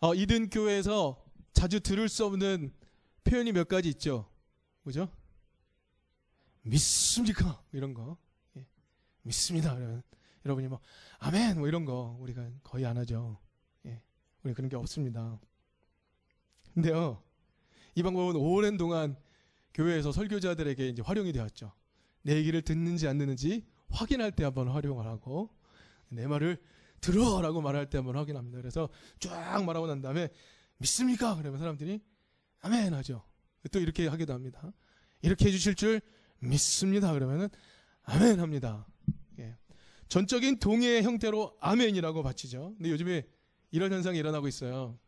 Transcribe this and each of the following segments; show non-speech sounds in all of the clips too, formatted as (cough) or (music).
어, 이든 교회에서 자주 들을 수 없는 표현이 몇 가지 있죠. 그죠? 믿습니까? 이런 거. 예. 믿습니다. 그러면 여러분이 뭐 아멘 뭐 이런 거 우리가 거의 안 하죠. 예. 우리 그런 게 없습니다. 근데요. 이 방법은 오랜 동안 교회에서 설교자들에게 이제 활용이 되었죠. 내 얘기를 듣는지 안 듣는지 확인할 때 한번 활용을 하고 내 말을 들어 라고 말할 때 한번 확인합니다. 그래서 쫙 말하고 난 다음에 믿습니까? 그러면 사람들이 아멘 하죠. 또 이렇게 하기도 합니다. 이렇게 해주실 줄 믿습니다. 그러면은 아멘 합니다. 예. 전적인 동의의 형태로 아멘이라고 바치죠. 근데 요즘에 이런 현상이 일어나고 있어요.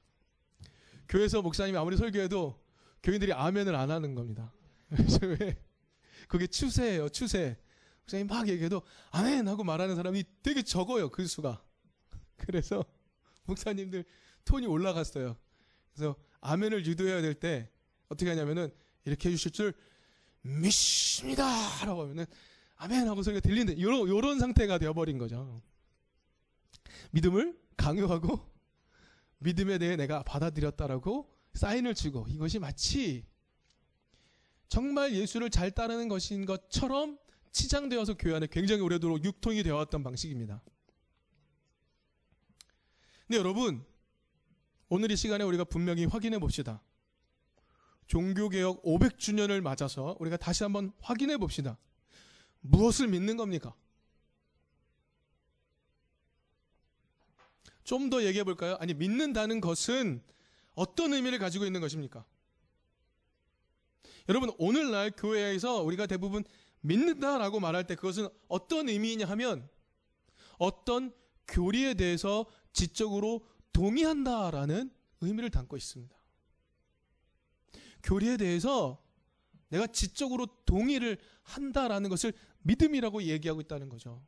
교회에서 목사님이 아무리 설교해도 교인들이 아멘을 안 하는 겁니다. 왜? 그게 추세예요, 추세. 목사님 막 얘기해도 아멘 하고 말하는 사람이 되게 적어요, 그 수가. 그래서 (laughs) 목사님들 톤이 올라갔어요. 그래서 아멘을 유도해야 될 때 어떻게 하냐면은 이렇게 해주실 줄 믿습니다! 라고 하면은 아멘 하고 소리가 들리는데 요런, 요런 상태가 되어버린 거죠. 믿음을 강요하고 (laughs) 믿음에 대해 내가 받아들였다라고 사인을 주고 이것이 마치 정말 예수를 잘 따르는 것인 것처럼 치장되어서 교회 안에 굉장히 오래도록 육통이 되어왔던 방식입니다. 근데 여러분, 오늘 이 시간에 우리가 분명히 확인해 봅시다. 종교개혁 500주년을 맞아서 우리가 다시 한번 확인해 봅시다. 무엇을 믿는 겁니까? 좀 더 얘기해 볼까요? 아니, 믿는다는 것은 어떤 의미를 가지고 있는 것입니까? 여러분, 오늘날 교회에서 우리가 대부분 믿는다라고 말할 때 그것은 어떤 의미이냐 하면 어떤 교리에 대해서 지적으로 동의한다라는 의미를 담고 있습니다. 교리에 대해서 내가 지적으로 동의를 한다라는 것을 믿음이라고 얘기하고 있다는 거죠.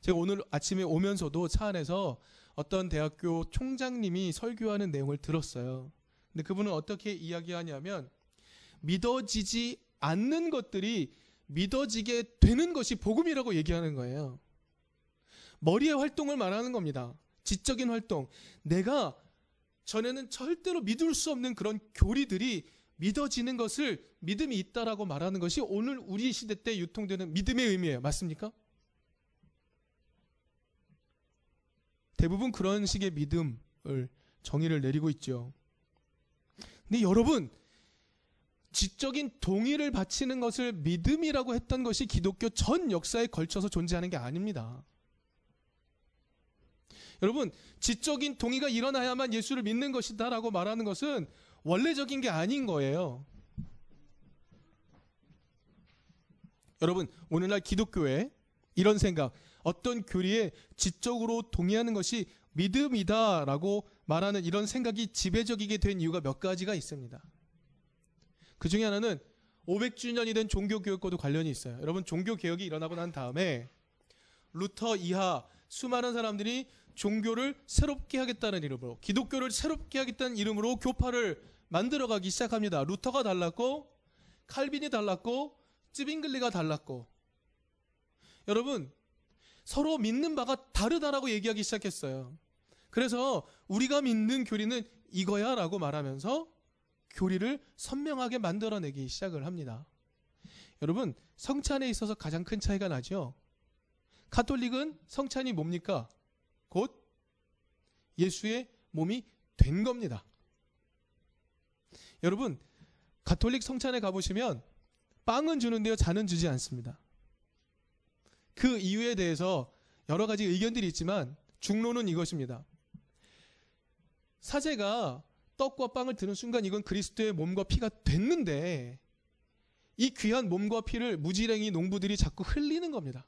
제가 오늘 아침에 오면서도 차 안에서 어떤 대학교 총장님이 설교하는 내용을 들었어요. 근데 그분은 어떻게 이야기하냐면 믿어지지 않는 것들이 믿어지게 되는 것이 복음이라고 얘기하는 거예요. 머리의 활동을 말하는 겁니다. 지적인 활동. 내가 전에는 절대로 믿을 수 없는 그런 교리들이 믿어지는 것을 믿음이 있다라고 말하는 것이 오늘 우리 시대 때 유통되는 믿음의 의미예요. 맞습니까? 대부분 그런 식의 믿음을 정의를 내리고 있죠. 근데 여러분, 지적인 동의를 바치는 것을 믿음이라고 했던 것이 기독교 전 역사에 걸쳐서 존재하는 게 아닙니다. 여러분, 지적인 동의가 일어나야만 예수를 믿는 것이다라고 말하는 것은 원래적인 게 아닌 거예요. 여러분, 오늘날 기독교에 이런 생각, 어떤 교리에 지적으로 동의하는 것이 믿음이다라고 말하는 이런 생각이 지배적이게 된 이유가 몇 가지가 있습니다. 그 중에 하나는 500주년이 된 종교교육과도 관련이 있어요. 여러분, 종교개혁이 일어나고 난 다음에 루터 이하 수많은 사람들이 종교를 새롭게 하겠다는 이름으로 기독교를 새롭게 하겠다는 이름으로 교파를 만들어가기 시작합니다. 루터가 달랐고 칼빈이 달랐고 찌빙글리가 달랐고 여러분 서로 믿는 바가 다르다라고 얘기하기 시작했어요. 그래서 우리가 믿는 교리는 이거야 라고 말하면서 교리를 선명하게 만들어내기 시작을 합니다. 여러분 성찬에 있어서 가장 큰 차이가 나죠. 카톨릭은 성찬이 뭡니까? 곧 예수의 몸이 된 겁니다. 여러분, 가톨릭 성찬에 가보시면 빵은 주는데요, 잔은 주지 않습니다. 그 이유에 대해서 여러 가지 의견들이 있지만 중론은 이것입니다. 사제가 떡과 빵을 드는 순간 이건 그리스도의 몸과 피가 됐는데 이 귀한 몸과 피를 무지랭이 농부들이 자꾸 흘리는 겁니다.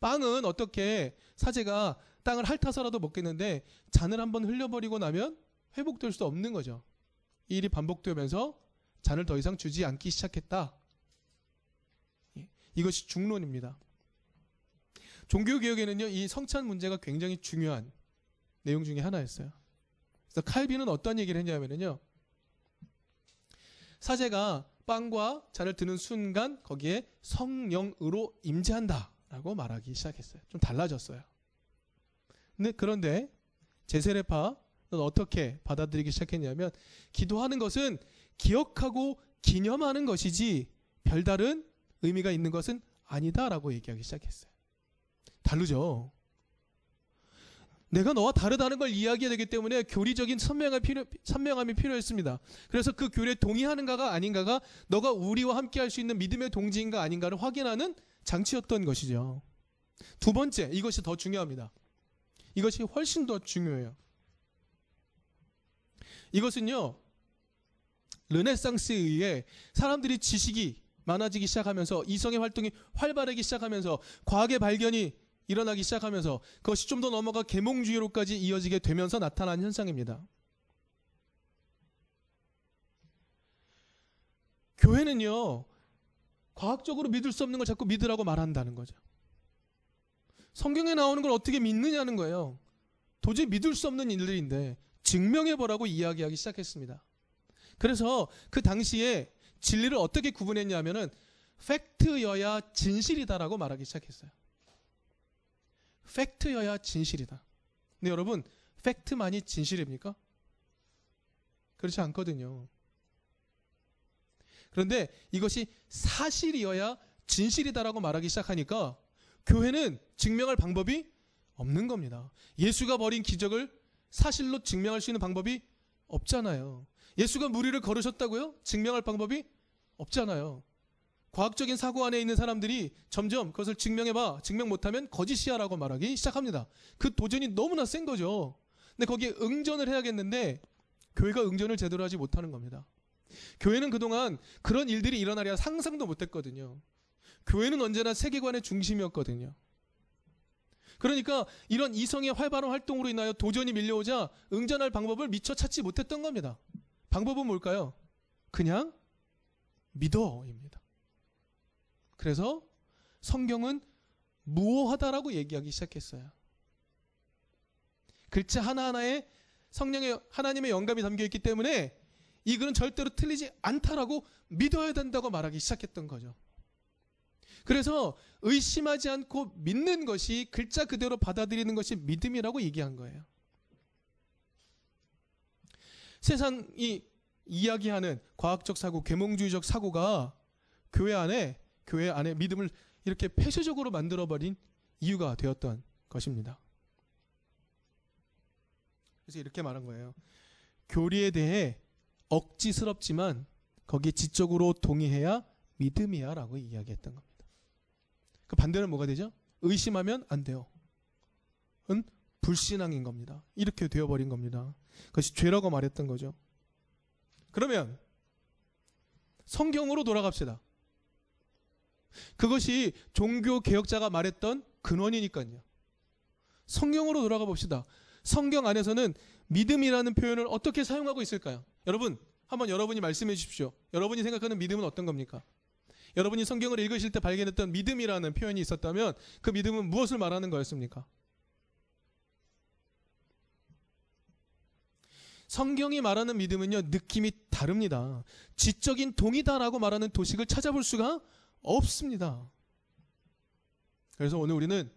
빵은 어떻게 사제가 땅을 핥아서라도 먹겠는데 잔을 한번 흘려버리고 나면 회복될 수 없는 거죠. 이 일이 반복되면서 잔을 더 이상 주지 않기 시작했다. 예, 이것이 중론입니다. 종교개혁에는요, 이 성찬 문제가 굉장히 중요한 내용 중에 하나였어요. 그래서 칼빈은 어떤 얘기를 했냐면요. 사제가 빵과 잔을 드는 순간 거기에 성령으로 임재한다. 라고 말하기 시작했어요. 좀 달라졌어요. 근데 그런데 제세례파는 어떻게 받아들이기 시작했냐면 기도하는 것은 기억하고 기념하는 것이지 별다른 의미가 있는 것은 아니다라고 얘기하기 시작했어요. 다르죠. 내가 너와 다르다는 걸 이야기해야 되기 때문에 교리적인 선명함이, 필요, 선명함이 필요했습니다. 그래서 그 교리에 동의하는가가 아닌가가 너가 우리와 함께 할 수 있는 믿음의 동지인가 아닌가를 확인하는 장치였던 것이죠. 두 번째, 이것이 더 중요합니다. 이것이 훨씬 더 중요해요. 이것은요, 르네상스에 의해 사람들이 지식이 많아지기 시작하면서 이성의 활동이 활발하기 시작하면서 과학의 발견이 일어나기 시작하면서 그것이 좀 더 넘어가 계몽주의로까지 이어지게 되면서 나타난 현상입니다. 교회는요, 과학적으로 믿을 수 없는 걸 자꾸 믿으라고 말한다는 거죠. 성경에 나오는 걸 어떻게 믿느냐는 거예요. 도저히 믿을 수 없는 일들인데 증명해보라고 이야기하기 시작했습니다. 그래서 그 당시에 진리를 어떻게 구분했냐면은 팩트여야 진실이다라고 말하기 시작했어요. 팩트여야 진실이다. 근데 여러분, 팩트만이 진실입니까? 그렇지 않거든요. 그런데 이것이 사실이어야 진실이다라고 말하기 시작하니까 교회는 증명할 방법이 없는 겁니다. 예수가 벌인 기적을 사실로 증명할 수 있는 방법이 없잖아요. 예수가 무리를 걸으셨다고요? 증명할 방법이 없잖아요. 과학적인 사고 안에 있는 사람들이 점점 그것을 증명해봐. 증명 못하면 거짓이야라고 말하기 시작합니다. 그 도전이 너무나 센 거죠. 근데 거기에 응전을 해야겠는데 교회가 응전을 제대로 하지 못하는 겁니다. 교회는 그동안 그런 일들이 일어나랴 상상도 못했거든요. 교회는 언제나 세계관의 중심이었거든요. 그러니까 이런 이성의 활발한 활동으로 인하여 도전이 밀려오자 응전할 방법을 미처 찾지 못했던 겁니다. 방법은 뭘까요? 그냥 믿어입니다. 그래서 성경은 무호하다라고 얘기하기 시작했어요. 글자 하나하나에 성령의 하나님의 영감이 담겨 있기 때문에 이 글은 절대로 틀리지 않다라고 믿어야 된다고 말하기 시작했던 거죠. 그래서 의심하지 않고 믿는 것이 글자 그대로 받아들이는 것이 믿음이라고 얘기한 거예요. 세상이 이야기하는 과학적 사고, 계몽주의적 사고가 교회 안에 교회 안에 믿음을 이렇게 폐쇄적으로 만들어 버린 이유가 되었던 것입니다. 그래서 이렇게 말한 거예요. 교리에 대해 억지스럽지만 거기에 지적으로 동의해야 믿음이야라고 이야기했던 겁니다. 그 반대는 뭐가 되죠? 의심하면 안 돼요. 은 불신앙인 겁니다. 이렇게 되어버린 겁니다. 그것이 죄라고 말했던 거죠. 그러면 성경으로 돌아갑시다. 그것이 종교 개혁자가 말했던 근원이니까요. 성경으로 돌아가 봅시다. 성경 안에서는 믿음이라는 표현을 어떻게 사용하고 있을까요? 여러분, 한번 여러분이 말씀해 주십시오. 여러분이 생각하는 믿음은 어떤 겁니까? 여러분이 성경을 읽으실 때 발견했던 믿음이라는 표현이 있었다면 그 믿음은 무엇을 말하는 거였습니까? 성경이 말하는 믿음은요, 느낌이 다릅니다. 지적인 동이다라고 말하는 도식을 찾아볼 수가 없습니다. 그래서 오늘 우리는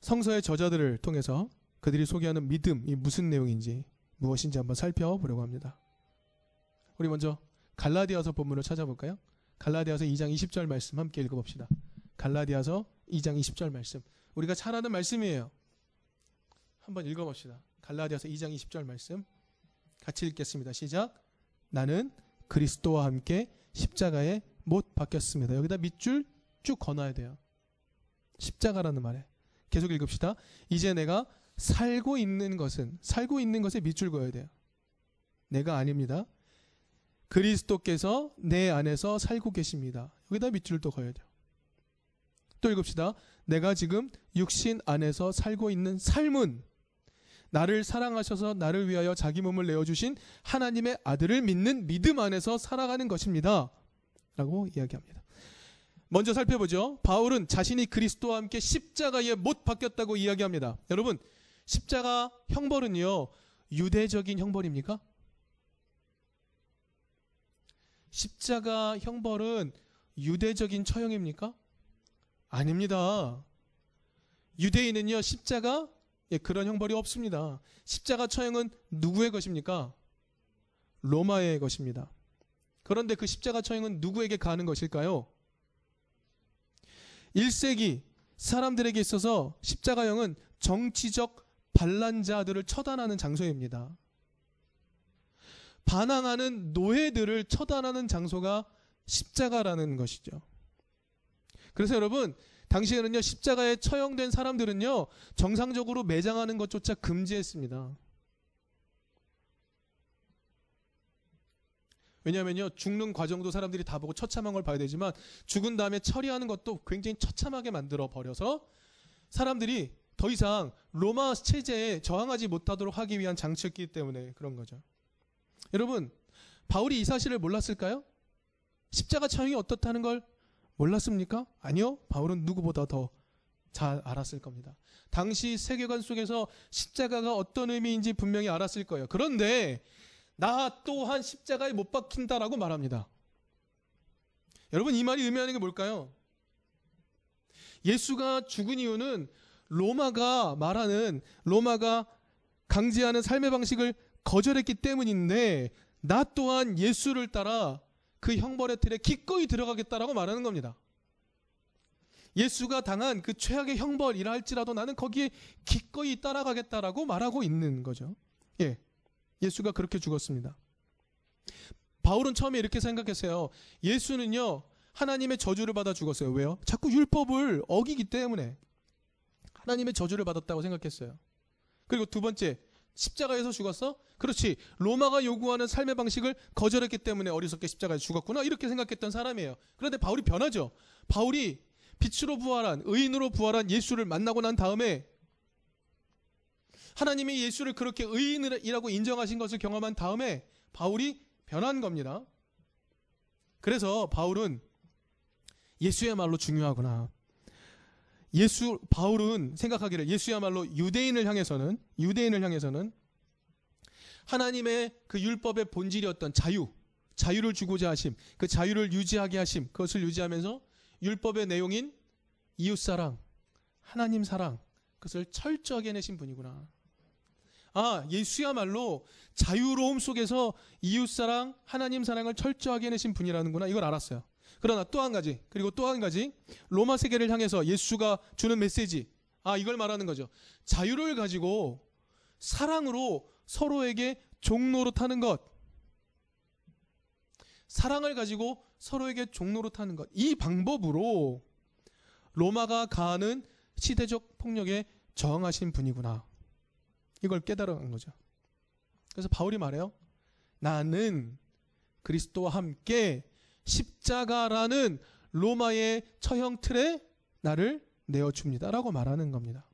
성서의 저자들을 통해서 그들이 소개하는 믿음이 무슨 내용인지 무엇인지 한번 살펴보려고 합니다. 우리 먼저 갈라디아서 본문을 찾아볼까요? 갈라디아서 2장 20절 말씀 함께 읽어봅시다. 갈라디아서 2장 20절 말씀. 우리가 잘 아는 말씀이에요. 한번 읽어봅시다. 갈라디아서 2장 20절 말씀. 같이 읽겠습니다. 시작. 나는 그리스도와 함께 십자가에 못 박혔습니다. 여기다 밑줄 쭉 건너야 돼요. 십자가라는 말에. 계속 읽읍시다. 이제 내가 살고 있는 것은 살고 있는 것에 밑줄 그어야 돼요. 내가 아닙니다. 그리스도께서 내 안에서 살고 계십니다. 여기다 밑줄 또 그어야 돼요. 또 읽읍시다. 내가 지금 육신 안에서 살고 있는 삶은 나를 사랑하셔서 나를 위하여 자기 몸을 내어주신 하나님의 아들을 믿는 믿음 안에서 살아가는 것입니다. 라고 이야기합니다. 먼저 살펴보죠. 바울은 자신이 그리스도와 함께 십자가에 못 박혔다고 이야기합니다. 여러분, 십자가 형벌은요, 유대적인 형벌입니까? 십자가 형벌은 유대적인 처형입니까? 아닙니다. 유대인은요, 십자가 예, 그런 형벌이 없습니다. 십자가 처형은 누구의 것입니까? 로마의 것입니다. 그런데 그 십자가 처형은 누구에게 가는 것일까요? 1세기 사람들에게 있어서 십자가형은 정치적 반란자들을 처단하는 장소입니다. 반항하는 노예들을 처단하는 장소가 십자가라는 것이죠. 그래서 여러분, 당시에는요, 십자가에 처형된 사람들은요, 정상적으로 매장하는 것조차 금지했습니다. 왜냐하면요, 죽는 과정도 사람들이 다 보고 처참한 걸 봐야 되지만, 죽은 다음에 처리하는 것도 굉장히 처참하게 만들어 버려서, 사람들이 더 이상 로마 체제에 저항하지 못하도록 하기 위한 장치였기 때문에 그런 거죠. 여러분, 바울이 이 사실을 몰랐을까요? 십자가 처형이 어떻다는 걸 몰랐습니까? 아니요. 바울은 누구보다 더 잘 알았을 겁니다. 당시 세계관 속에서 십자가가 어떤 의미인지 분명히 알았을 거예요. 그런데 나 또한 십자가에 못 박힌다라고 말합니다. 여러분 이 말이 의미하는 게 뭘까요? 예수가 죽은 이유는 로마가 말하는 로마가 강제하는 삶의 방식을 거절했기 때문인데 나 또한 예수를 따라 그 형벌의 틀에 기꺼이 들어가겠다라고 말하는 겁니다. 예수가 당한 그 최악의 형벌이라 할지라도 나는 거기에 기꺼이 따라가겠다라고 말하고 있는 거죠. 예. 예수가 그렇게 죽었습니다. 바울은 처음에 이렇게 생각했어요. 예수는요, 하나님의 저주를 받아 죽었어요. 왜요? 자꾸 율법을 어기기 때문에. 하나님의 저주를 받았다고 생각했어요. 그리고 두 번째, 십자가에서 죽었어? 그렇지. 로마가 요구하는 삶의 방식을 거절했기 때문에 어리석게 십자가에 죽었구나. 이렇게 생각했던 사람이에요. 그런데 바울이 변하죠. 바울이 빛으로 부활한, 의인으로 부활한 예수를 만나고 난 다음에 하나님이 예수를 그렇게 의인이라고 인정하신 것을 경험한 다음에 바울이 변한 겁니다. 그래서 바울은 예수야말로 중요하구나. 예수 바울은 생각하기를 예수야말로 유대인을 향해서는 유대인을 향해서는 하나님의 그 율법의 본질이었던 자유, 자유를 주고자 하심, 그 자유를 유지하게 하심, 그것을 유지하면서 율법의 내용인 이웃 사랑, 하나님 사랑, 그것을 철저하게 내신 분이구나. 아, 예수야말로 자유로움 속에서 이웃 사랑, 하나님 사랑을 철저하게 내신 분이라는구나. 이걸 알았어요. 그러나 또 한 가지, 그리고 또 한 가지, 로마 세계를 향해서 예수가 주는 메시지. 아, 이걸 말하는 거죠. 자유를 가지고 사랑으로 서로에게 종로로 타는 것. 사랑을 가지고 서로에게 종로로 타는 것. 이 방법으로 로마가 가하는 시대적 폭력에 저항하신 분이구나. 이걸 깨달은 거죠. 그래서 바울이 말해요. 나는 그리스도와 함께 십자가라는 로마의 처형 틀에 나를 내어줍니다. 라고 말하는 겁니다.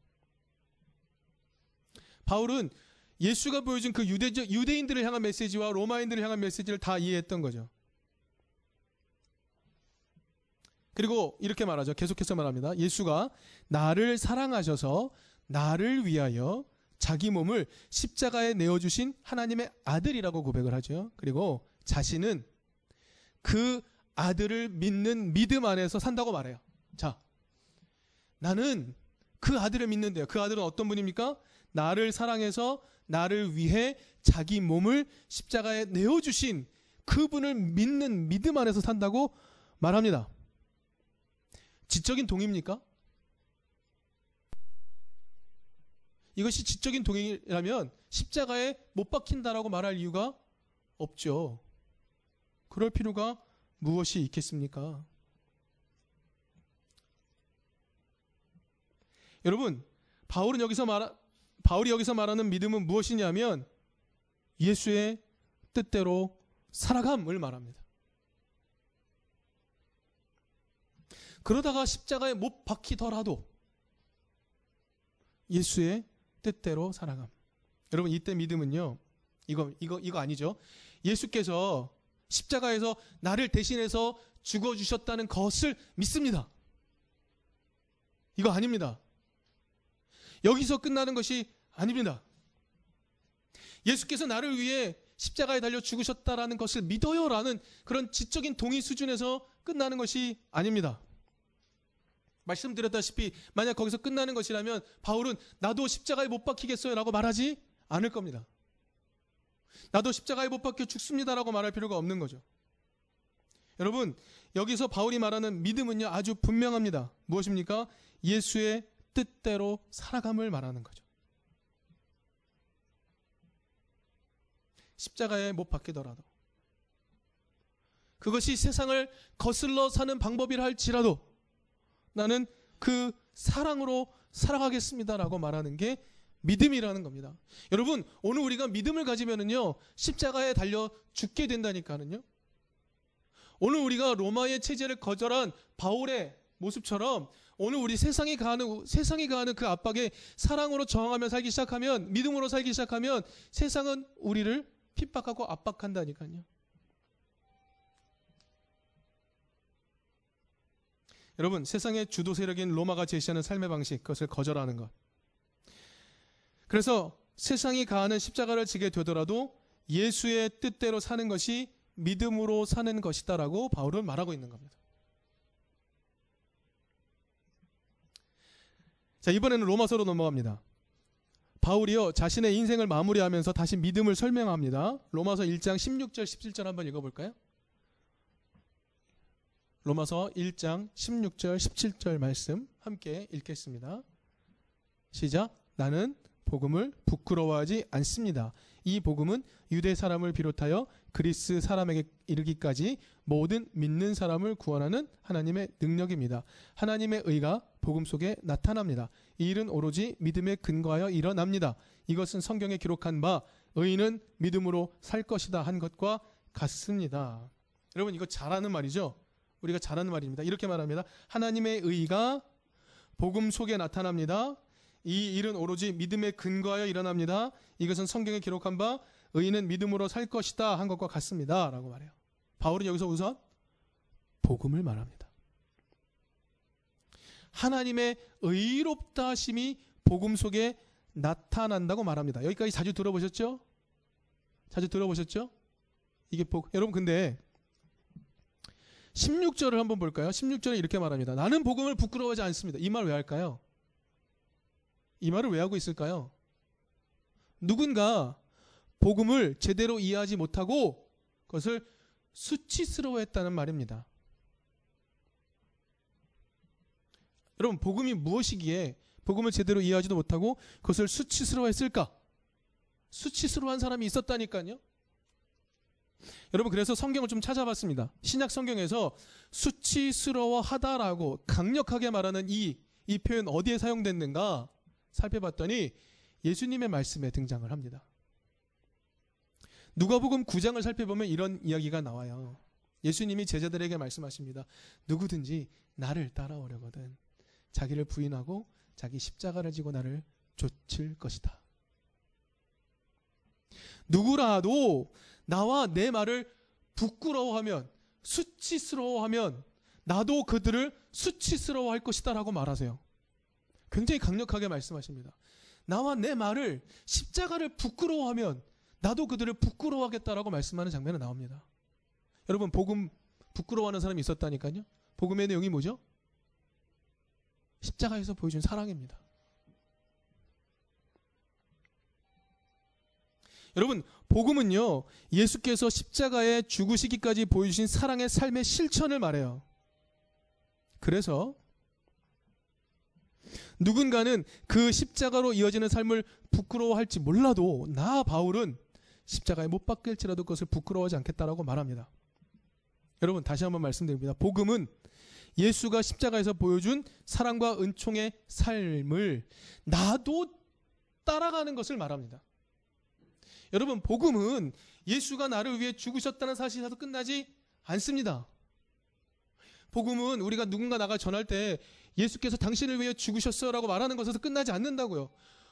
바울은 예수가 보여준 그 유대적, 유대인들을 향한 메시지와 로마인들을 향한 메시지를 다 이해했던 거죠. 그리고 이렇게 말하죠. 계속해서 말합니다. 예수가 나를 사랑하셔서 나를 위하여 자기 몸을 십자가에 내어주신 하나님의 아들이라고 고백을 하죠. 그리고 자신은 그 아들을 믿는 믿음 안에서 산다고 말해요. 자, 나는 그 아들을 믿는데요. 그 아들은 어떤 분입니까? 나를 사랑해서 나를 위해 자기 몸을 십자가에 내어주신 그분을 믿는 믿음 안에서 산다고 말합니다. 지적인 동의입니까? 이것이 지적인 동의라면 십자가에 못 박힌다라고 말할 이유가 없죠. 그럴 필요가 무엇이 있겠습니까? 여러분, 바울은 여기서 말 바울이 여기서 말하는 믿음은 무엇이냐면 예수의 뜻대로 살아감을 말합니다. 그러다가 십자가에 못 박히더라도 예수의 뜻대로 살아감. 여러분 이때 믿음은요. 이거 이거 이거 아니죠. 예수께서 십자가에서 나를 대신해서 죽어 주셨다는 것을 믿습니다. 이거 아닙니다. 여기서 끝나는 것이 아닙니다. 예수께서 나를 위해 십자가에 달려 죽으셨다라는 것을 믿어요라는 그런 지적인 동의 수준에서 끝나는 것이 아닙니다. 말씀드렸다시피 만약 거기서 끝나는 것이라면 바울은 나도 십자가에 못 박히겠어요라고 말하지 않을 겁니다. 나도 십자가에 못 박혀 죽습니다라고 말할 필요가 없는 거죠. 여러분, 여기서 바울이 말하는 믿음은요, 아주 분명합니다. 무엇입니까? 예수의 뜻대로 살아감을 말하는 거죠. 십자가에 못 박히더라도, 그것이 세상을 거슬러 사는 방법이라 할지라도, 나는 그 사랑으로 살아가겠습니다라고 말하는 게 믿음이라는 겁니다. 여러분, 오늘 우리가 믿음을 가지면은요, 십자가에 달려 죽게 된다니까는요. 오늘 우리가 로마의 체제를 거절한 바울의 모습처럼 오늘 우리 세상이 가하는 세상이 가하는 그 압박에 사랑으로 저항하며 살기 시작하면 믿음으로 살기 시작하면 세상은 우리를 핍박하고 압박한다니까요. 여러분, 세상의 주도 세력인 로마가 제시하는 삶의 방식, 그것을 거절하는 것. 그래서 세상이 가하는 십자가를 지게 되더라도 예수의 뜻대로 사는 것이 믿음으로 사는 것이다라고 바울은 말하고 있는 겁니다. 자, 이번에는 로마서로 넘어갑니다. 바울이요, 자신의 인생을 마무리하면서 다시 믿음을 설명합니다. 로마서 1장 16절, 17절 한번 읽어볼까요? 로마서 1장 16절, 17절 말씀 함께 읽겠습니다. 시작. 나는 복음을 부끄러워하지 않습니다. 이 복음은 유대 사람을 비롯하여 그리스 사람에게 이르기까지 모든 믿는 사람을 구원하는 하나님의 능력입니다. 하나님의 의가 복음 속에 나타납니다. 이 일은 오로지 믿음에 근거하여 일어납니다. 이것은 성경에 기록한 바 의인은 믿음으로 살 것이다 한 것과 같습니다. 여러분 이거 잘하는 말이죠. 우리가 잘하는 말입니다. 이렇게 말합니다. 하나님의 의가 복음 속에 나타납니다. 이 일은 오로지 믿음에 근거하여 일어납니다. 이것은 성경에 기록한 바 의인은 믿음으로 살 것이다 한 것과 같습니다. 라고 말해요. 바울은 여기서 우선 복음을 말합니다. 하나님의 의롭다 하심이 복음 속에 나타난다고 말합니다. 여기까지 자주 들어보셨죠? 자주 들어보셨죠? 이게 복, 여러분 근데 16절을 한번 볼까요? 16절에 이렇게 말합니다. 나는 복음을 부끄러워하지 않습니다. 이 말 왜 할까요? 이 말을 왜 하고 있을까요? 누군가 복음을 제대로 이해하지 못하고 그것을 수치스러워했다는 말입니다. 여러분, 복음이 무엇이기에 복음을 제대로 이해하지도 못하고 그것을 수치스러워했을까? 수치스러워한 사람이 있었다니까요. 여러분 그래서 성경을 좀 찾아봤습니다. 신약 성경에서 수치스러워하다라고 강력하게 말하는 이, 이 표현 어디에 사용됐는가 살펴봤더니 예수님의 말씀에 등장을 합니다. 누가복음 9장을 살펴보면 이런 이야기가 나와요. 예수님이 제자들에게 말씀하십니다. 누구든지 나를 따라오려거든 자기를 부인하고 자기 십자가를 지고 나를 쫓을 것이다. 누구라도 나와 내 말을 부끄러워하면 수치스러워하면 나도 그들을 수치스러워할 것이다라고 말하세요. 굉장히 강력하게 말씀하십니다. 나와 내 말을 십자가를 부끄러워하면 나도 그들을 부끄러워하겠다라고 말씀하는 장면이 나옵니다. 여러분 복음 부끄러워하는 사람이 있었다니까요. 복음의 내용이 뭐죠? 십자가에서 보여준 사랑입니다. 여러분 복음은요 예수께서 십자가에 죽으시기까지 보여주신 사랑의 삶의 실천을 말해요. 그래서 누군가는 그 십자가로 이어지는 삶을 부끄러워할지 몰라도 나 바울은 십자가에 못 박힐지라도 그것을 부끄러워하지 않겠다라고 말합니다. 여러분 다시 한번 말씀드립니다. 복음은 예수가 십자가에서 보여준 사랑과 은총의 삶을 나도 따라가는 것을 말합니다. 여러분 복음은 예수가 나를 위해 죽으셨다는 사실에서 끝나지 않습니다. 복음은 우리가 누군가 나가 전할 때 예수께서 당신을 위해 죽으셨어라고 말하는 것에서 끝나지 않는다고요.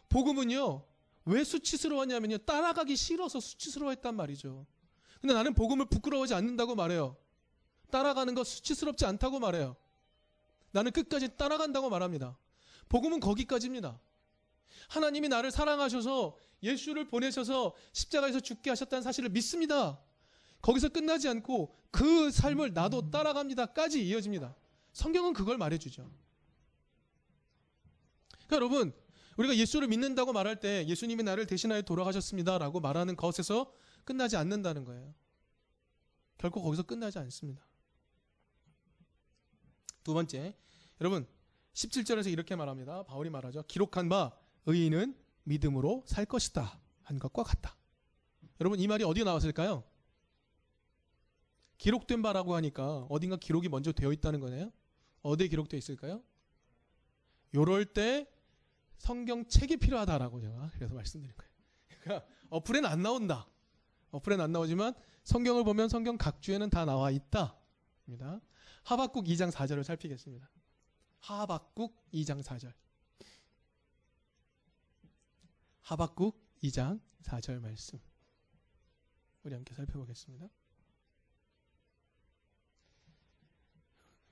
복음은요. 왜 수치스러웠냐면요. 따라가기 싫어서 수치스러워했단 말이죠. 근데 나는 복음을 부끄러워하지 않는다고 말해요. 따라가는 거 수치스럽지 않다고 말해요. 나는 끝까지 따라간다고 말합니다. 복음은 거기까지입니다. 하나님이 나를 사랑하셔서 예수를 보내셔서 십자가에서 죽게 하셨다는 사실을 믿습니다. 거기서 끝나지 않고 그 삶을 나도 따라갑니다까지 이어집니다. 성경은 그걸 말해주죠. 그러니까 여러분 우리가 예수를 믿는다고 말할 때 예수님이 나를 대신하여 돌아가셨습니다라고 말하는 것에서 끝나지 않는다는 거예요. 결코 거기서 끝나지 않습니다. 두 번째, 여러분 17절에서 이렇게 말합니다. 바울이 말하죠. 기록한 바 의인은 믿음으로 살 것이다 한 것과 같다. 여러분 이 말이 어디에 나왔을까요? 기록된 바라고 하니까 어딘가 기록이 먼저 되어 있다는 거네요. 어디에 기록되어 있을까요? 요럴 때 성경 책이 필요하다라고 제가 그래서 말씀드린 거예요. 그러니까 어플에는 안 나온다. 어플에는 안 나오지만 성경을 보면 성경 각주에는 다 나와 있다 입니다. 하박국 2장 4절을 살피겠습니다. 하박국 2장 4절. 하박국 2장 4절 말씀. 우리 함께 살펴보겠습니다.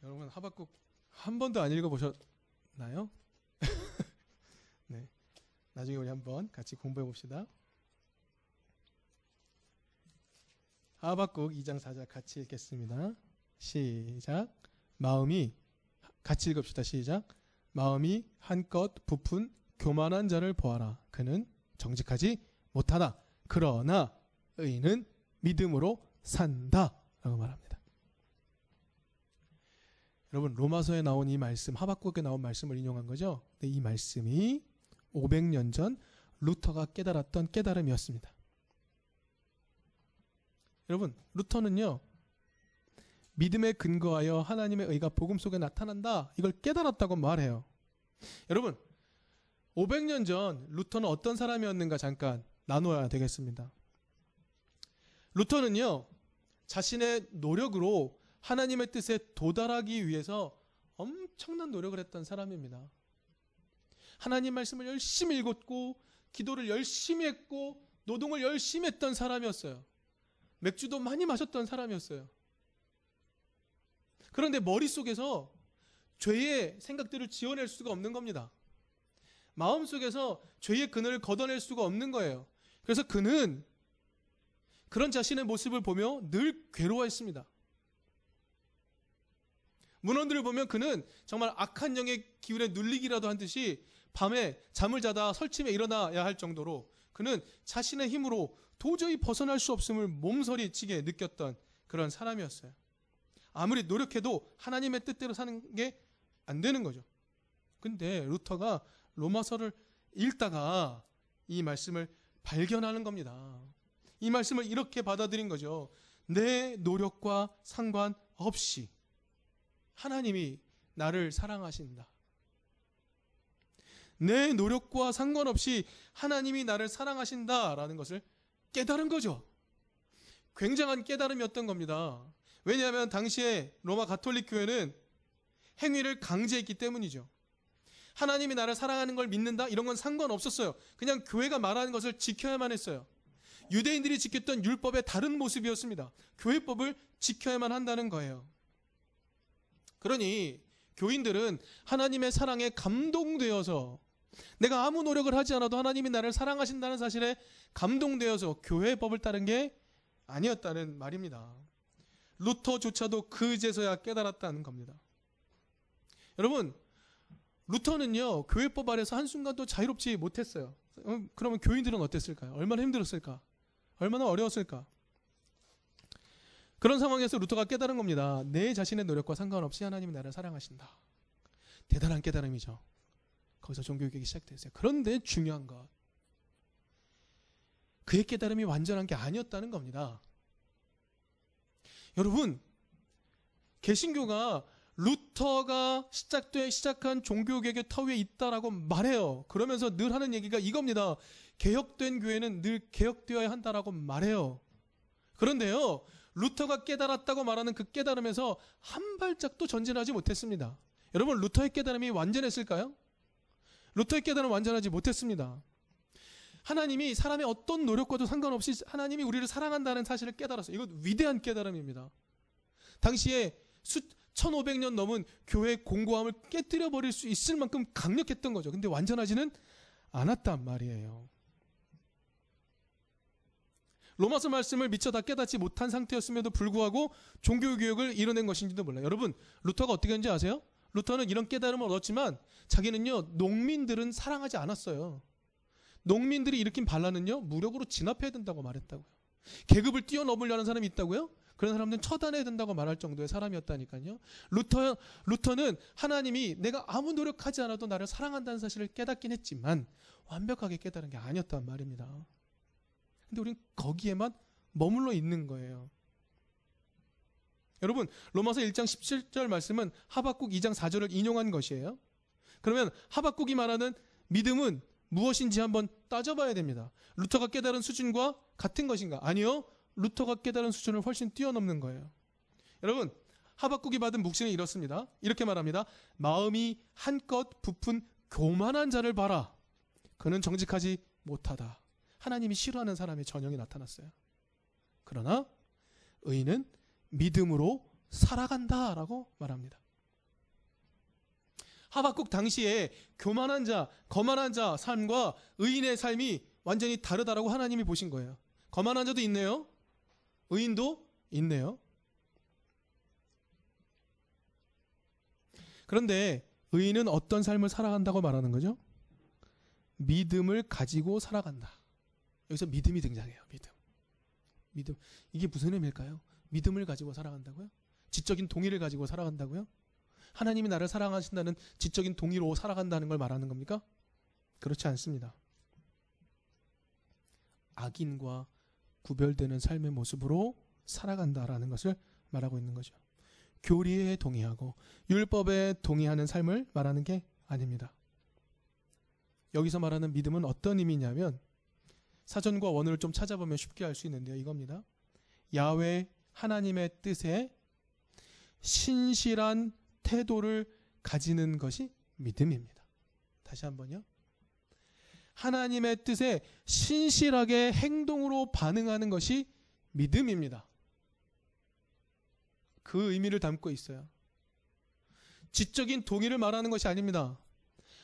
여러분 하박국 한 번도 안 읽어보셨나요? (laughs) 네, 나중에 우리 한번 같이 공부해 봅시다. 하박국 2장 4절 같이 읽겠습니다. 시작. 마음이 같이 읽읍시다. 시작. 마음이 한껏 부푼 교만한 자를 보아라. 그는 정직하지 못하다. 그러나 의인은 믿음으로 산다. 라고 말합니다. 여러분 로마서에 나온 이 말씀 하박국에 나온 말씀을 인용한 거죠. 근데 이 말씀이 500년 전 루터가 깨달았던 깨달음이었습니다. 여러분 루터는요 믿음에 근거하여 하나님의 의가 복음 속에 나타난다 이걸 깨달았다고 말해요. 여러분 500년 전 루터는 어떤 사람이었는가 잠깐 나눠야 되겠습니다. 루터는요 자신의 노력으로 하나님의 뜻에 도달하기 위해서 엄청난 노력을 했던 사람입니다. 하나님 말씀을 열심히 읽었고 기도를 열심히 했고 노동을 열심히 했던 사람이었어요. 맥주도 많이 마셨던 사람이었어요. 그런데 머릿속에서 죄의 생각들을 지어낼 수가 없는 겁니다. 마음속에서 죄의 그늘을 걷어낼 수가 없는 거예요. 그래서 그는 그런 자신의 모습을 보며 늘 괴로워했습니다. 문헌들을 보면 그는 정말 악한 영의 기운에 눌리기라도 한 듯이 밤에 잠을 자다 설침에 일어나야 할 정도로 그는 자신의 힘으로 도저히 벗어날 수 없음을 몸서리치게 느꼈던 그런 사람이었어요. 아무리 노력해도 하나님의 뜻대로 사는 게 안 되는 거죠. 근데 루터가 로마서를 읽다가 이 말씀을 발견하는 겁니다. 이 말씀을 이렇게 받아들인 거죠. 내 노력과 상관없이 하나님이 나를 사랑하신다. 내 노력과 상관없이 하나님이 나를 사랑하신다라는 것을 깨달은 거죠. 굉장한 깨달음이었던 겁니다. 왜냐하면 당시에 로마 가톨릭 교회는 행위를 강제했기 때문이죠. 하나님이 나를 사랑하는 걸 믿는다? 이런 건 상관없었어요. 그냥 교회가 말하는 것을 지켜야만 했어요. 유대인들이 지켰던 율법의 다른 모습이었습니다. 교회법을 지켜야만 한다는 거예요. 그러니 교인들은 하나님의 사랑에 감동되어서 내가 아무 노력을 하지 않아도 하나님이 나를 사랑하신다는 사실에 감동되어서 교회의 법을 따른 게 아니었다는 말입니다. 루터조차도 그제서야 깨달았다는 겁니다. 여러분, 루터는요, 교회법 아래서 한순간도 자유롭지 못했어요. 어, 그러면 교인들은 어땠을까요? 얼마나 힘들었을까? 얼마나 어려웠을까? 그런 상황에서 루터가 깨달은 겁니다. 내 자신의 노력과 상관없이 하나님이 나를 사랑하신다. 대단한 깨달음이죠. 거기서 종교개혁이 시작됐어요. 그런데 중요한 것. 그의 깨달음이 완전한 게 아니었다는 겁니다. 여러분, 개신교가 루터가 시작돼 시작한 종교개혁의 터 위에 있다라고 말해요. 그러면서 늘 하는 얘기가 이겁니다. 개혁된 교회는 늘 개혁되어야 한다라고 말해요. 그런데요, 루터가 깨달았다고 말하는 그 깨달음에서 한 발짝도 전진하지 못했습니다. 여러분, 루터의 깨달음이 완전했을까요? 루터의 깨달음은 완전하지 못했습니다. 하나님이 사람의 어떤 노력과도 상관없이 하나님이 우리를 사랑한다는 사실을 깨달았어요. 이것 위대한 깨달음입니다. 당시에 수 1500년 넘은 교회의 공고함을 깨뜨려 버릴 수 있을 만큼 강력했던 거죠. 근데 완전하지는 않았단 말이에요. 로마서 말씀을 미처 다 깨닫지 못한 상태였음에도 불구하고 종교 교육을 이뤄낸 것인지도 몰라요. 여러분, 루터가 어떻게 했는지 아세요? 루터는 이런 깨달음을 얻었지만 자기는요 농민들은 사랑하지 않았어요. 농민들이 일으킨 반란은요 무력으로 진압해야 된다고 말했다고요. 계급을 뛰어넘으려는 사람이 있다고요? 그런 사람들은 처단해야 된다고 말할 정도의 사람이었다니까요. 루터 루터는 하나님이 내가 아무 노력하지 않아도 나를 사랑한다는 사실을 깨닫긴 했지만 완벽하게 깨달은 게 아니었단 말입니다. 근데 우린 거기에만 머물러 있는 거예요. 여러분, 로마서 1장 17절 말씀은 하박국 2장 4절을 인용한 것이에요. 그러면 하박국이 말하는 믿음은 무엇인지 한번 따져봐야 됩니다. 루터가 깨달은 수준과 같은 것인가? 아니요. 루터가 깨달은 수준을 훨씬 뛰어넘는 거예요. 여러분, 하박국이 받은 묵신은 이렇습니다. 이렇게 말합니다. 마음이 한껏 부푼 교만한 자를 봐라. 그는 정직하지 못하다. 하나님이 싫어하는 사람의 전형이 나타났어요. 그러나 의인은 믿음으로 살아간다라고 말합니다. 하박국 당시에 교만한 자, 거만한 자 삶과 의인의 삶이 완전히 다르다라고 하나님이 보신 거예요. 거만한 자도 있네요. 의인도 있네요. 그런데 의인은 어떤 삶을 살아간다고 말하는 거죠? 믿음을 가지고 살아간다. 여기서 믿음이 등장해요. 믿음. 믿음. 이게 무슨 의미일까요? 믿음을 가지고 살아간다고요? 지적인 동의를 가지고 살아간다고요? 하나님이 나를 사랑하신다는 지적인 동의로 살아간다는 걸 말하는 겁니까? 그렇지 않습니다. 악인과 구별되는 삶의 모습으로 살아간다라는 것을 말하고 있는 거죠. 교리에 동의하고 율법에 동의하는 삶을 말하는 게 아닙니다. 여기서 말하는 믿음은 어떤 의미냐면 사전과 원어를 좀 찾아보면 쉽게 알 수 있는데요. 이겁니다. 야외 하나님의 뜻에 신실한 태도를 가지는 것이 믿음입니다. 다시 한번요. 하나님의 뜻에 신실하게 행동으로 반응하는 것이 믿음입니다. 그 의미를 담고 있어요. 지적인 동의를 말하는 것이 아닙니다.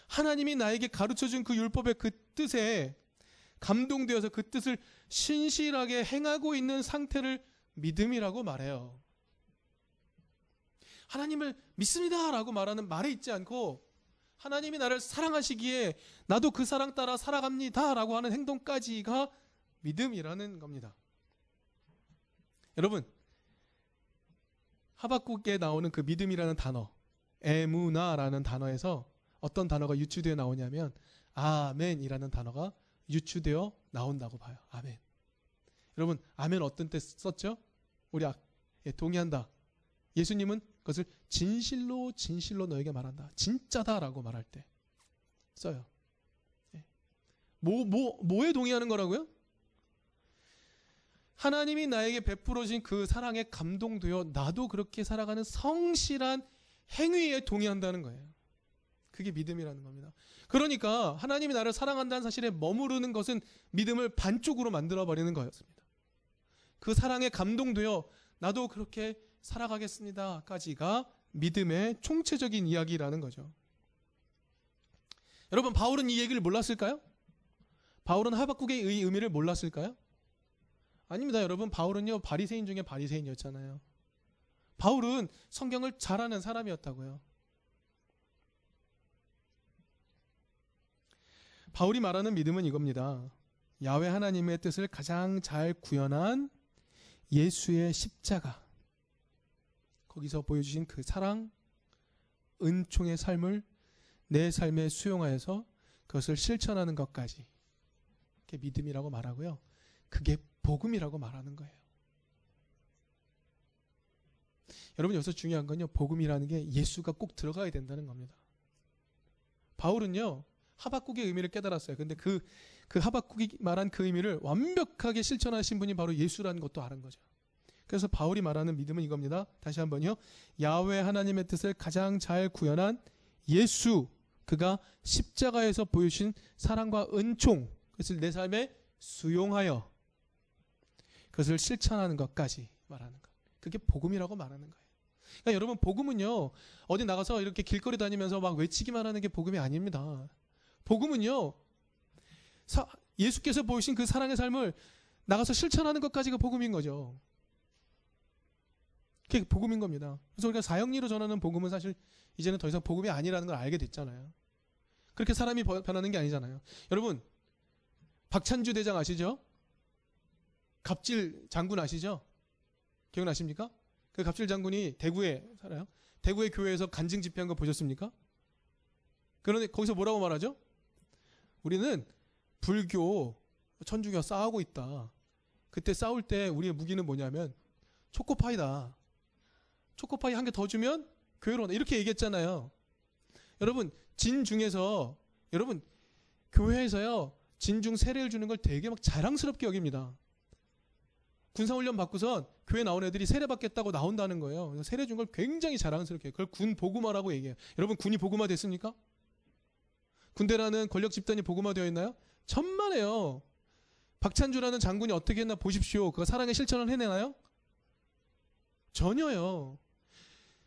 하나님이 나에게 가르쳐 준 그 율법의 그 뜻에 감동되어서 그 뜻을 신실하게 행하고 있는 상태를 믿음이라고 말해요. 하나님을 믿습니다 라고 말하는 말에 있지 않고 하나님이 나를 사랑하시기에 나도 그 사랑 따라 살아갑니다 라고 하는 행동까지가 믿음이라는 겁니다. 여러분 하박국에 나오는 그 믿음이라는 단어 에무나라는 단어에서 어떤 단어가 유추되어 나오냐면 아멘이라는 단어가 유추되어 나온다고 봐요. 아멘. 여러분 아멘 어떤 때 썼죠? 우리 아, 예, 동의한다. 예수님은 그것을 진실로 진실로 너에게 말한다. 진짜다라고 말할 때 써요. 예. 뭐, 뭐, 뭐에 동의하는 거라고요? 하나님이 나에게 베풀어 주신 그 사랑에 감동되어 나도 그렇게 살아가는 성실한 행위에 동의한다는 거예요. 그게 믿음이라는 겁니다. 그러니까 하나님이 나를 사랑한다는 사실에 머무르는 것은 믿음을 반쪽으로 만들어 버리는 거였습니다. 그 사랑에 감동되어 나도 그렇게 살아가겠습니다까지가 믿음의 총체적인 이야기라는 거죠. 여러분 바울은 이 얘기를 몰랐을까요? 바울은 하박국의 의미를 몰랐을까요? 아닙니다, 여러분. 바울은요 바리새인 중에 바리새인이었잖아요. 바울은 성경을 잘 아는 사람이었다고요. 바울이 말하는 믿음은 이겁니다. 야외 하나님의 뜻을 가장 잘 구현한 예수의 십자가. 거기서 보여주신 그 사랑, 은총의 삶을 내 삶에 수용하여서 그것을 실천하는 것까지. 그게 믿음이라고 말하고요. 그게 복음이라고 말하는 거예요. 여러분 여기서 중요한 건요. 복음이라는 게 예수가 꼭 들어가야 된다는 겁니다. 바울은요. 하박국의 의미를 깨달았어요. 근데 그, 그 하박국이 말한 그 의미를 완벽하게 실천하신 분이 바로 예수라는 것도 아는 거죠. 그래서 바울이 말하는 믿음은 이겁니다. 다시 한번요. 야외 하나님의 뜻을 가장 잘 구현한 예수. 그가 십자가에서 보여주신 사랑과 은총. 그것을 내 삶에 수용하여 그것을 실천하는 것까지 말하는 것. 그게 복음이라고 말하는 거예요. 그러니까 여러분 복음은요. 어디 나가서 이렇게 길거리 다니면서 막 외치기만 하는 게 복음이 아닙니다. 복음은요. 사, 예수께서 보이신 그 사랑의 삶을 나가서 실천하는 것까지가 복음인 거죠. 그게 복음인 겁니다. 그래서 우리가 사형리로 전하는 복음은 사실 이제는 더 이상 복음이 아니라는 걸 알게 됐잖아요. 그렇게 사람이 버- 변하는 게 아니잖아요. 여러분 박찬주 대장 아시죠? 갑질 장군 아시죠? 기억나십니까? 그 갑질 장군이 대구에 살아요. 대구의 교회에서 간증 집회한 거 보셨습니까? 그런데 거기서 뭐라고 말하죠? 우리는 불교, 천주교 싸우고 있다. 그때 싸울 때 우리의 무기는 뭐냐면 초코파이다. 초코파이 한 개 더 주면 교회로 온다. 이렇게 얘기했잖아요. 여러분 진 중에서 여러분 교회에서요 진중 세례를 주는 걸 되게 막 자랑스럽게 여깁니다. 군사훈련 받고선 교회 나온 애들이 세례 받겠다고 나온다는 거예요. 세례 준 걸 굉장히 자랑스럽게 해요. 그걸 군 복음화라고 얘기해요. 여러분 군이 복음화 됐습니까? 군대라는 권력 집단이 복음화되어 있나요? 천만에요. 박찬주라는 장군이 어떻게 했나 보십시오. 그 사랑의 실천을 해내나요? 전혀요.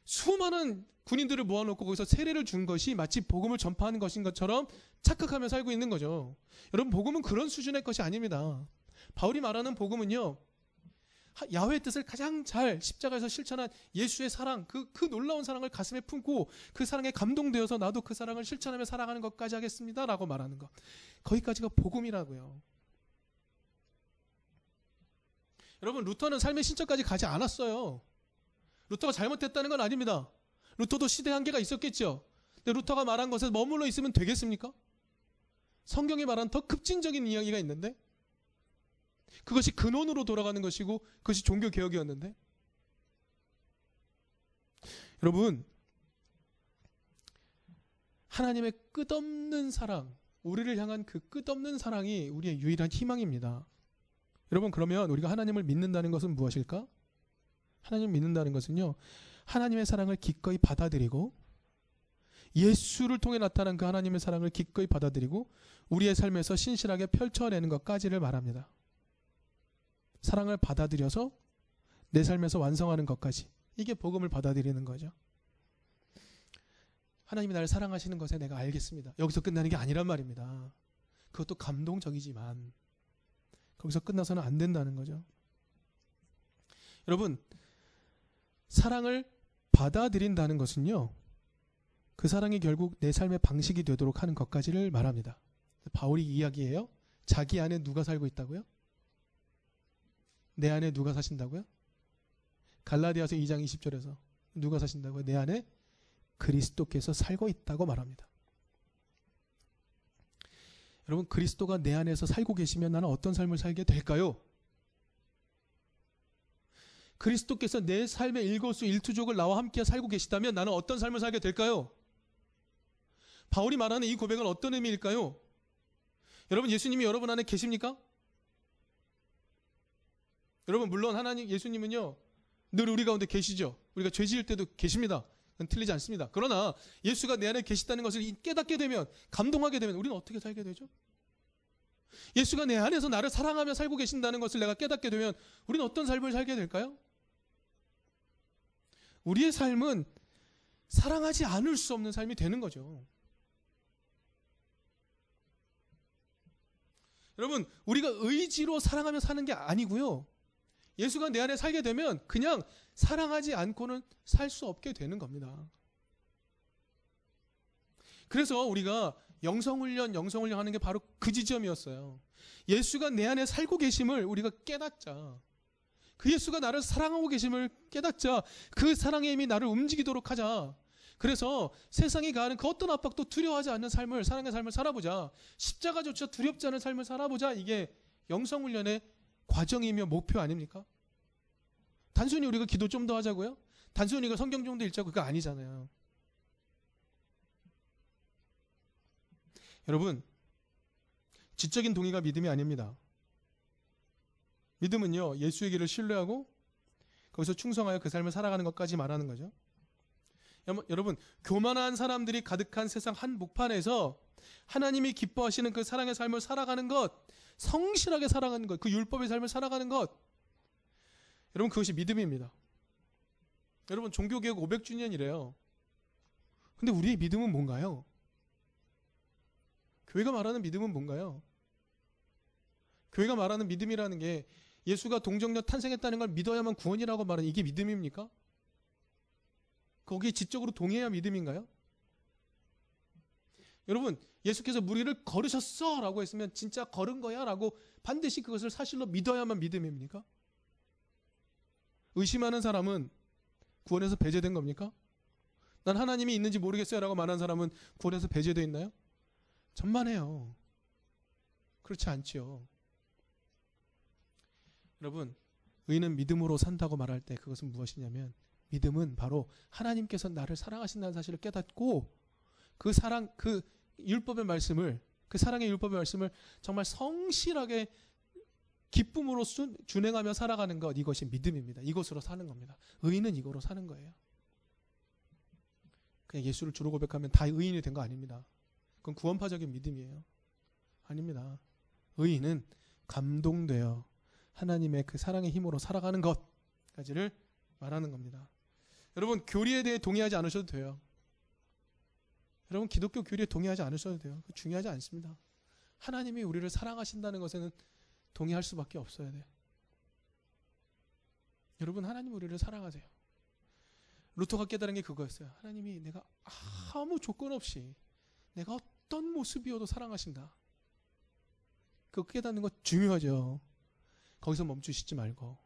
수많은 군인들을 모아놓고 거기서 세례를 준 것이 마치 복음을 전파하는 것인 것처럼 착각하며 살고 있는 거죠. 여러분 복음은 그런 수준의 것이 아닙니다. 바울이 말하는 복음은요. 하- 야훼의 뜻을 가장 잘 십자가에서 실천한 예수의 사랑, 그, 그 놀라운 사랑을 가슴에 품고 그 사랑에 감동되어서 나도 그 사랑을 실천하며 살아가는 것까지 하겠습니다. 라고 말하는 것. 거기까지가 복음이라고요. 여러분, 루터는 삶의 신천까지 가지 않았어요. 루터가 잘못됐다는 건 아닙니다. 루터도 시대 한계가 있었겠죠. 근데 루터가 말한 것에 머물러 있으면 되겠습니까? 성경이 말한 더 급진적인 이야기가 있는데 그것이 근원으로 돌아가는 것이고 그것이 종교 개혁이었는데 여러분 하나님의 끝없는 사랑 우리를 향한 그 끝없는 사랑이 우리의 유일한 희망입니다. 여러분 그러면 우리가 하나님을 믿는다는 것은 무엇일까? 하나님을 믿는다는 것은요. 하나님의 사랑을 기꺼이 받아들이고 예수를 통해 나타난 그 하나님의 사랑을 기꺼이 받아들이고 우리의 삶에서 신실하게 펼쳐내는 것까지를 말합니다. 사랑을 받아들여서 내 삶에서 완성하는 것까지 이게 복음을 받아들이는 거죠. 하나님이 나를 사랑하시는 것에 내가 알겠습니다. 여기서 끝나는 게 아니란 말입니다. 그것도 감동적이지만 거기서 끝나서는 안 된다는 거죠. 여러분 사랑을 받아들인다는 것은요. 그 사랑이 결국 내 삶의 방식이 되도록 하는 것까지를 말합니다. 바울이 이야기해요. 자기 안에 누가 살고 있다고요? 내 안에 누가 사신다고요? 갈라디아서 2장 20절에서 누가 사신다고요? 내 안에 그리스도께서 살고 있다고 말합니다. 여러분 그리스도가 내 안에서 살고 계시면 나는 어떤 삶을 살게 될까요? 그리스도께서 내 삶의 일거수 일투족을 나와 함께 살고 계시다면 나는 어떤 삶을 살게 될까요? 바울이 말하는 이 고백은 어떤 의미일까요? 여러분 예수님이 여러분 안에 계십니까? 여러분 물론 하나님 예수님은요 늘 우리 가운데 계시죠. 우리가 죄 지을 때도 계십니다. 그건 틀리지 않습니다. 그러나 예수가 내 안에 계시다는 것을 깨닫게 되면 감동하게 되면 우리는 어떻게 살게 되죠? 예수가 내 안에서 나를 사랑하며 살고 계신다는 것을 내가 깨닫게 되면 우리는 어떤 삶을 살게 될까요? 우리의 삶은 사랑하지 않을 수 없는 삶이 되는 거죠. 여러분, 우리가 의지로 사랑하며 사는 게 아니고요. 예수가 내 안에 살게 되면 그냥 사랑하지 않고는 살 수 없게 되는 겁니다. 그래서 우리가 영성훈련, 영성훈련 하는 게 바로 그 지점이었어요. 예수가 내 안에 살고 계심을 우리가 깨닫자. 그 예수가 나를 사랑하고 계심을 깨닫자. 그 사랑의 힘이 나를 움직이도록 하자. 그래서 세상이 가하는 그 어떤 압박도 두려워하지 않는 삶을, 사랑의 삶을 살아보자. 십자가조차 두렵지 않은 삶을 살아보자. 이게 영성훈련의 과정이며 목표 아닙니까? 단순히 우리가 기도 좀 더 하자고요? 단순히 우리가 성경 좀더 읽자고 그거 아니잖아요. 여러분, 지적인 동의가 믿음이 아닙니다. 믿음은요, 예수의 길을 신뢰하고 거기서 충성하여 그 삶을 살아가는 것까지 말하는 거죠. 여러분, 교만한 사람들이 가득한 세상 한복판에서 하나님이 기뻐하시는 그 사랑의 삶을 살아가는 것, 성실하게 살아가는 것, 그 율법의 삶을 살아가는 것, 여러분, 그것이 믿음입니다. 여러분, 종교개혁 500주년이래요. 근데 우리의 믿음은 뭔가요? 교회가 말하는 믿음은 뭔가요? 교회가 말하는 믿음이라는 게 예수가 동정녀 탄생했다는 걸 믿어야만 구원이라고 말하는 이게 믿음입니까? 거기에 지적으로 동의해야 믿음인가요? 여러분, 예수께서 무리를 걸으셨어 라고 했으면 진짜 걸은 거야 라고 반드시 그것을 사실로 믿어야만 믿음입니까? 의심하는 사람은 구원에서 배제된 겁니까? 난 하나님이 있는지 모르겠어요 라고 말하는 사람은 구원에서 배제되어 있나요? 전만해요. 그렇지 않지요. 여러분, 의는 믿음으로 산다고 말할 때 그것은 무엇이냐면 믿음은 바로 하나님께서 나를 사랑하신다는 사실을 깨닫고 그 사랑 그 율법의 말씀을 그 사랑의 율법의 말씀을 정말 성실하게 기쁨으로 준행하며 살아가는 것 이것이 믿음입니다. 이것으로 사는 겁니다. 의인은 이거로 사는 거예요. 그냥 예수를 주로 고백하면 다 의인이 된 거 아닙니다. 그건 구원파적인 믿음이에요. 아닙니다. 의인은 감동되어 하나님의 그 사랑의 힘으로 살아가는 것까지를 말하는 겁니다. 여러분 교리에 대해 동의하지 않으셔도 돼요. 여러분 기독교 교리에 동의하지 않으셔도 돼요. 중요하지 않습니다. 하나님이 우리를 사랑하신다는 것에는 동의할 수밖에 없어야 돼. 여러분 하나님 우리를 사랑하세요. 루터가 깨달은 게 그거였어요. 하나님이 내가 아무 조건 없이 내가 어떤 모습이어도 사랑하신다. 그 깨닫는 것 중요하죠. 거기서 멈추시지 말고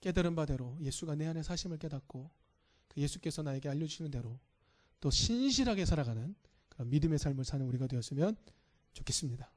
깨달은 바대로 예수가 내 안에 사심을 깨닫고 그 예수께서 나에게 알려주시는 대로 또 신실하게 살아가는 그런 믿음의 삶을 사는 우리가 되었으면 좋겠습니다.